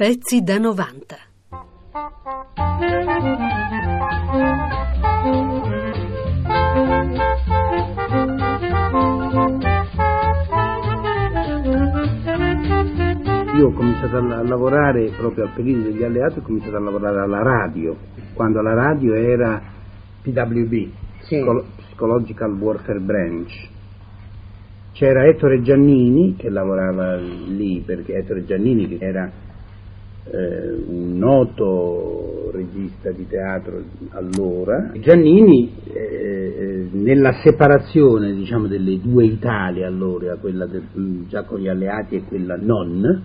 Pezzi da 90. Io ho cominciato a lavorare proprio al periodo degli alleati, ho cominciato a lavorare alla radio, quando la radio era PWB, Sì. Psycho- Psychological Warfare Branch. C'era Ettore Giannini che lavorava lì, perché Ettore Giannini che era eh, un noto regista di teatro allora. Giannini eh, eh, nella separazione diciamo, delle due Italie allora, quella del- già con gli alleati e quella non,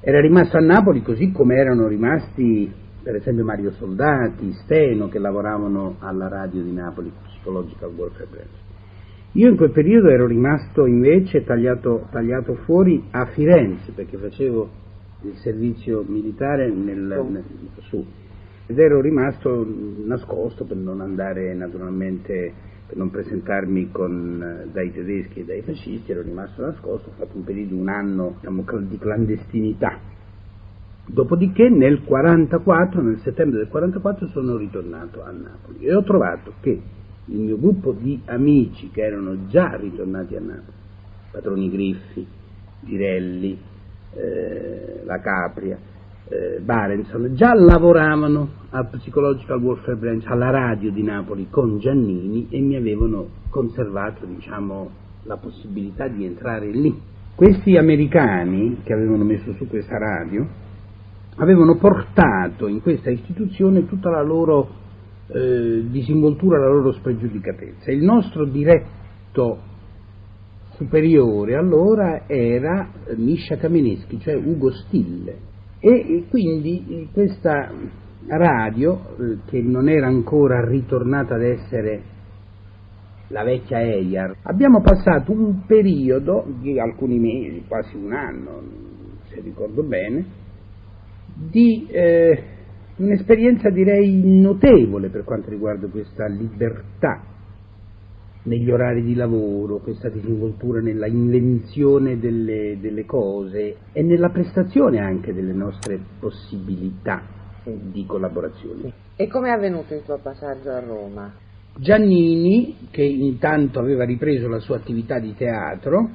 era rimasto a Napoli così come erano rimasti per esempio Mario Soldati, Steno che lavoravano alla radio di Napoli, Psychological Warfare Branch. Io in quel periodo ero rimasto invece tagliato, tagliato fuori a Firenze perché facevo il servizio militare nel, nel- su ed ero rimasto nascosto per non andare naturalmente per non presentarmi con, eh, dai tedeschi e dai fascisti, ero rimasto nascosto, ho fatto un periodo, un anno diciamo, di clandestinità. Dopodiché nel 44, nel settembre del 44 sono ritornato a Napoli e ho trovato che il mio gruppo di amici che erano già ritornati a Napoli, Patroni Griffi, Pirelli, eh, La Capria, eh, Barenson, già lavoravano al Psychological Warfare Branch, alla radio di Napoli con Giannini e mi avevano conservato diciamo, la possibilità di entrare lì. Questi americani che avevano messo su questa radio avevano portato in questa istituzione tutta la loro eh, disinvoltura, la loro spregiudicatezza. Il nostro diretto superiore allora era Misha Kameneschi, cioè Ugo Stille. E, quindi eh, questa radio, eh, che non era ancora ritornata ad essere la vecchia EIAR, abbiamo passato un periodo di alcuni mesi, quasi un anno, se ricordo bene, di eh, un'esperienza direi notevole per quanto riguarda questa libertà negli orari di lavoro, questa disinvoltura nella invenzione delle, delle cose e nella prestazione anche delle nostre possibilità di collaborazione. E come è avvenuto il tuo passaggio a Roma? Giannini, che intanto aveva ripreso la sua attività di teatro,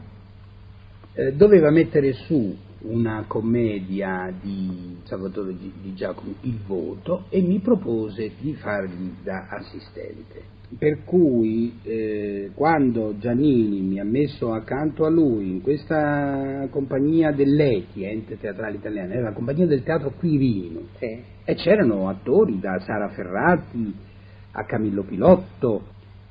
eh, doveva mettere su una commedia di Salvatore Gi- di Giacomo Il Voto e mi propose di fargli da assistente. Per cui eh, quando Giannini mi ha messo accanto a lui in questa compagnia dell'ETI, ente teatrale italiano, era la compagnia del teatro Quirino, Sì. e c'erano attori da Sara Ferrati a Camillo Pilotto,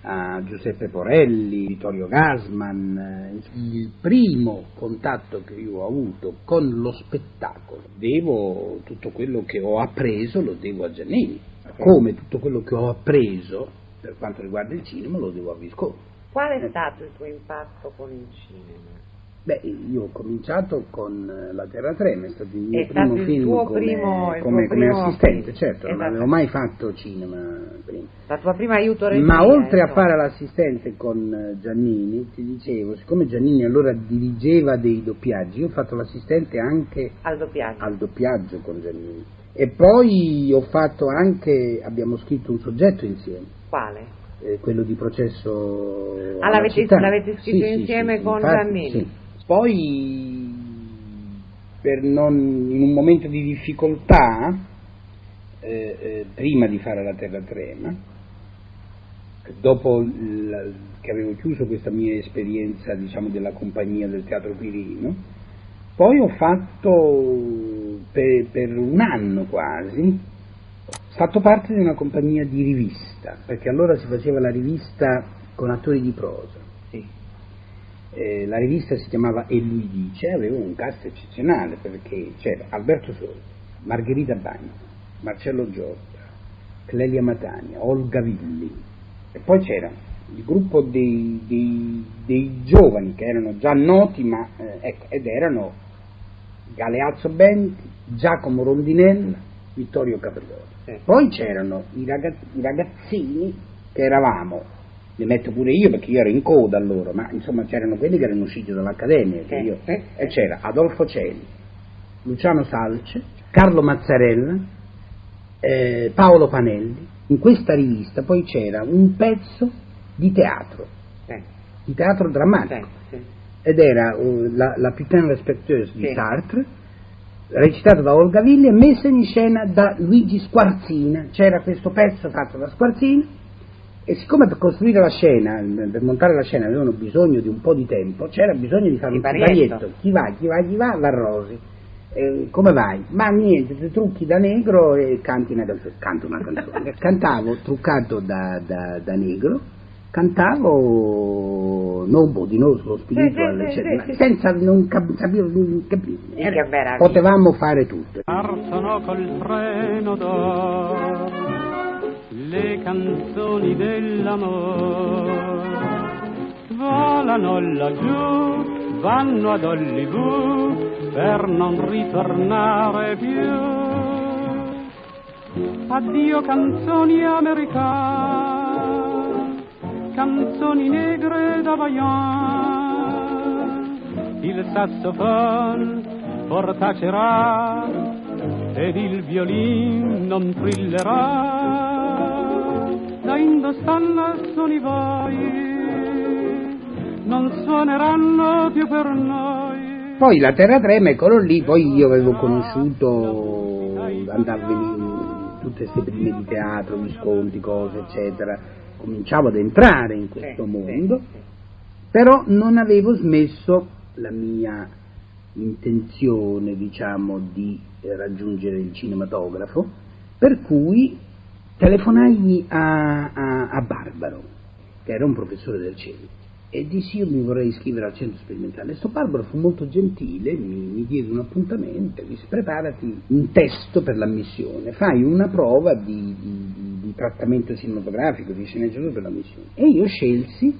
a Giuseppe Porelli, Vittorio Gasman. eh, Il primo contatto che io ho avuto con lo spettacolo, devo tutto quello che ho appreso lo devo a Giannini, come tutto quello che ho appreso per quanto riguarda il cinema lo devo a Visconti. Qual è stato il tuo impatto con il cinema? Beh, io ho cominciato con eh, La Terra Trema, è stato il mio È primo film come, primo- come- come assistente, film. certo, non Esatto. avevo mai fatto cinema prima. La tua prima aiuto regia, Ma oltre a insomma. fare l'assistente con eh, Giannini, ti dicevo, siccome Giannini allora dirigeva dei doppiaggi, io ho fatto l'assistente anche al doppiaggio. al doppiaggio con Giannini. E poi ho fatto anche, abbiamo scritto un soggetto insieme, Quale? eh, quello di processo. Ah, alla l'avete- città. l'avete scritto Sì, insieme sì, con Giannini? sì. Poi, per non, in un momento di difficoltà, eh, eh, prima di fare la terra trema, dopo il- che avevo chiuso questa mia esperienza diciamo, della compagnia del teatro Quirino, poi ho fatto per, per un anno quasi, fatto parte di una compagnia di rivista, perché allora si faceva la rivista con attori di prosa. Eh, la rivista si chiamava E lui dice, aveva un cast eccezionale perché c'era Alberto Sordi, Margherita Bagno, Marcello Giorda, Clelia Matania, Olga Villi e poi c'era il gruppo dei, dei- dei giovani che erano già noti ma, eh, ecco, ed erano Galeazzo Benti, Giacomo Rondinella, Vittorio Capelloni. Sì. Poi c'erano i, ragaz- i ragazzini che eravamo, li metto pure io perché io ero in coda allora, ma insomma c'erano quelli che erano usciti dall'accademia, Sì, io- sì, e c'era Adolfo Celi, Luciano Salce, Carlo Mazzarella, eh, Paolo Panelli. In questa rivista poi c'era un pezzo di teatro, Sì. di teatro drammatico, ed era uh, la, la Putain Respectueuse di. Sartre, recitato da Olga Villi e messa in scena da Luigi Squarzina. C'era questo pezzo fatto da Squarzina e siccome per costruire la scena, per montare la scena avevano bisogno di un po' di tempo, c'era bisogno di fare un varietto. Chi va, chi va, chi va, va Rosi. Eh, come vai? Ma niente, ti trucchi da negro e canti una canzone. Canto una canzone. Cantavo truccato da, da- da negro, cantavo Nobody lo spiritual, Sì, sì, sì, eccetera, sì, sì. senza non cap- sapevo, non capi- che era- meraviglia. potevamo fare tutto. Partono col treno d'oro le canzoni dell'amore, volano laggiù, vanno ad Hollywood per non ritornare più. Addio canzoni americane, canzoni negre da Bayonne, il saxophone portacerà ed il violin non trillerà. Da Indostan sono i voi, non suoneranno più per noi. Poi la terra trema, eccolo lì, poi io avevo conosciuto, andavo tutte queste prime di teatro, Visconti, cose, eccetera, cominciavo ad entrare in questo Sì, sì, mondo, sì. però non avevo smesso la mia intenzione, diciamo, di raggiungere il cinematografo, per cui telefonai a, a- a Barbaro, che era un professore del CELI, e dissi io mi vorrei iscrivere al centro sperimentale. Sto Barbaro fu molto gentile, mi, mi diede un appuntamento, disse preparati un testo per l'ammissione, fai una prova di, di- di- trattamento cinematografico, di sceneggiatura per l'ammissione. E io scelsi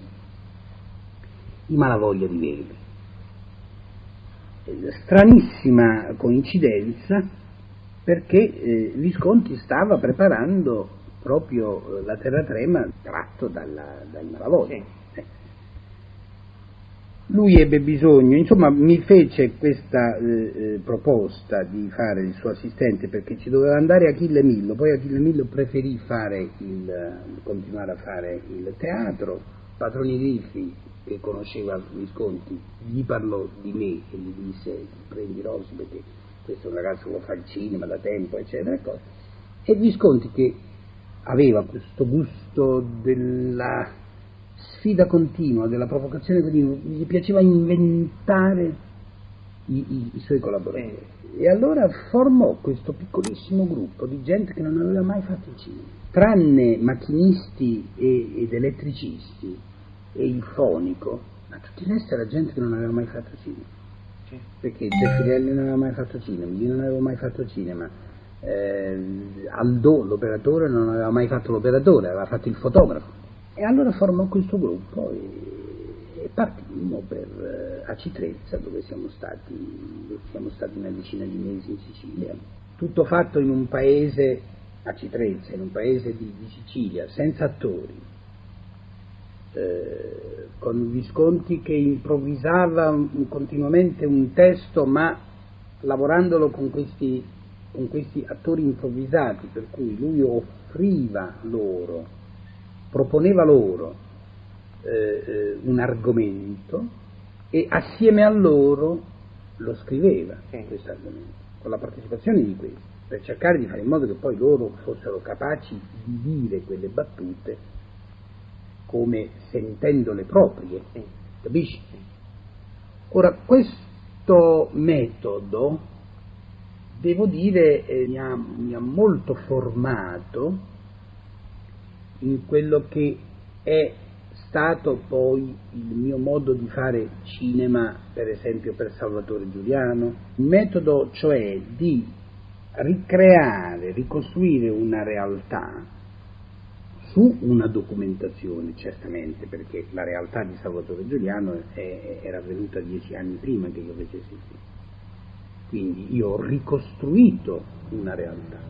i Malavoglia di Verga. Eh, Stranissima coincidenza perché eh, Visconti stava preparando proprio eh, la terra trema tratto dalla, dal Malavoglia. Sì. Eh. Lui ebbe bisogno, insomma mi fece questa eh, eh, proposta di fare il suo assistente perché ci doveva andare Achille Millo, poi Achille Millo preferì il, eh, continuare a fare il teatro, Patroni Riffi che conosceva Visconti gli parlò di me e gli disse prendi Rossi perché questo è un ragazzo che lo fa il cinema da tempo eccetera e Visconti che aveva questo gusto della sfida continua, della provocazione continua, gli piaceva inventare i, i- i suoi collaboratori. E allora formò questo piccolissimo gruppo di gente che non aveva mai fatto il cinema, tranne macchinisti e- ed elettricisti e il fonico, ma tutto il resto era gente che non aveva mai fatto cinema. Sì. Perché Zeffirelli non aveva mai fatto cinema, io non avevo mai fatto cinema, eh, Aldo, l'operatore, non aveva mai fatto l'operatore, aveva fatto il fotografo. E allora formò questo gruppo e, e partimmo per eh, Acitrezza, dove siamo stati, siamo stati una decina di mesi in Sicilia. Tutto fatto in un paese, Acitrezza, in un paese di, di Sicilia, senza attori, eh, con Visconti che improvvisava continuamente un testo ma lavorandolo con questi, con questi attori improvvisati, per cui lui offriva loro, proponeva loro eh, eh, un argomento e assieme a loro lo scriveva Sì. questo argomento, con la partecipazione di questi, per cercare di fare in modo che poi loro fossero capaci di dire quelle battute come sentendole proprie, Sì. capisci? Ora, questo metodo, devo dire, eh, mi, ha, mi ha molto formato in quello che è stato poi il mio modo di fare cinema, per esempio per Salvatore Giuliano, un metodo cioè di ricreare, ricostruire una realtà su una documentazione, certamente, perché la realtà di Salvatore Giuliano è- era avvenuta dieci anni prima che io facessi il film. Quindi io ho ricostruito una realtà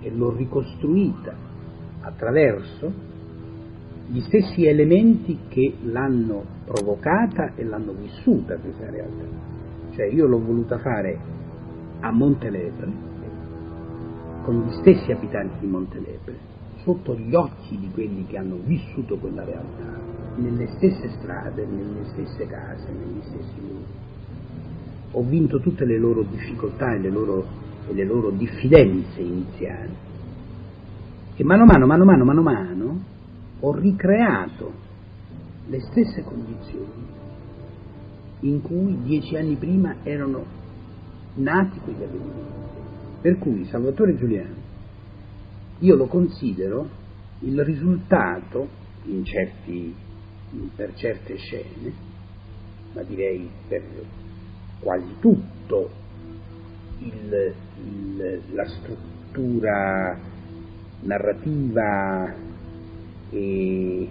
e l'ho ricostruita attraverso gli stessi elementi che l'hanno provocata e l'hanno vissuta questa realtà. Cioè io l'ho voluta fare a Montelepre, con gli stessi abitanti di Montelepre, sotto gli occhi di quelli che hanno vissuto quella realtà, nelle stesse strade, nelle stesse case, negli stessi luoghi. Ho vinto tutte le loro difficoltà e le loro, e le loro diffidenze iniziali. E mano a mano, mano a mano, mano a mano, ho ricreato le stesse condizioni in cui dieci anni prima erano nati quegli avvenimenti. Per cui Salvatore Giuliano io lo considero il risultato certi, per certe scene, ma direi per quasi tutto il, il, la struttura narrativa e,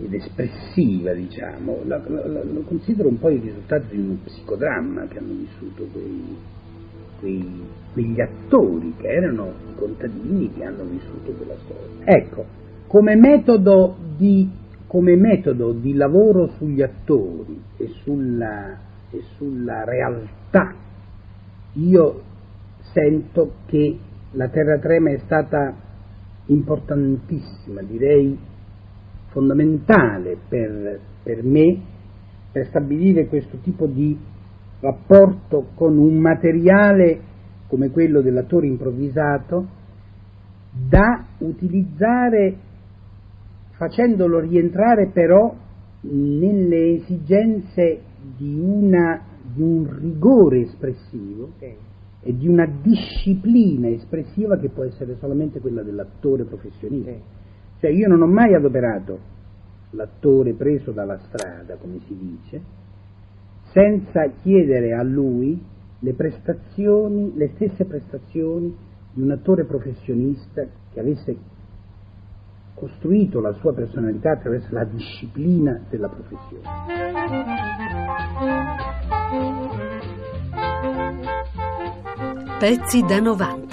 ed espressiva, diciamo, la, la, lo considero un po' il risultato di un psicodramma che hanno vissuto quei, quei, quegli attori che erano i contadini che hanno vissuto quella storia. Ecco, come metodo di, come metodo di lavoro sugli attori e sulla, e sulla realtà, io sento che la Terra Trema è stata importantissima, direi fondamentale per, per me, per stabilire questo tipo di rapporto con un materiale come quello dell'attore improvvisato da utilizzare facendolo rientrare però nelle esigenze di, una, di un rigore espressivo okay. E di una disciplina espressiva che può essere solamente quella dell'attore professionista. Okay. Cioè io non ho mai adoperato l'attore preso dalla strada, come si dice, senza chiedere a lui le prestazioni, le stesse prestazioni di un attore professionista che avesse costruito la sua personalità attraverso la disciplina della professione. Pezzi da 90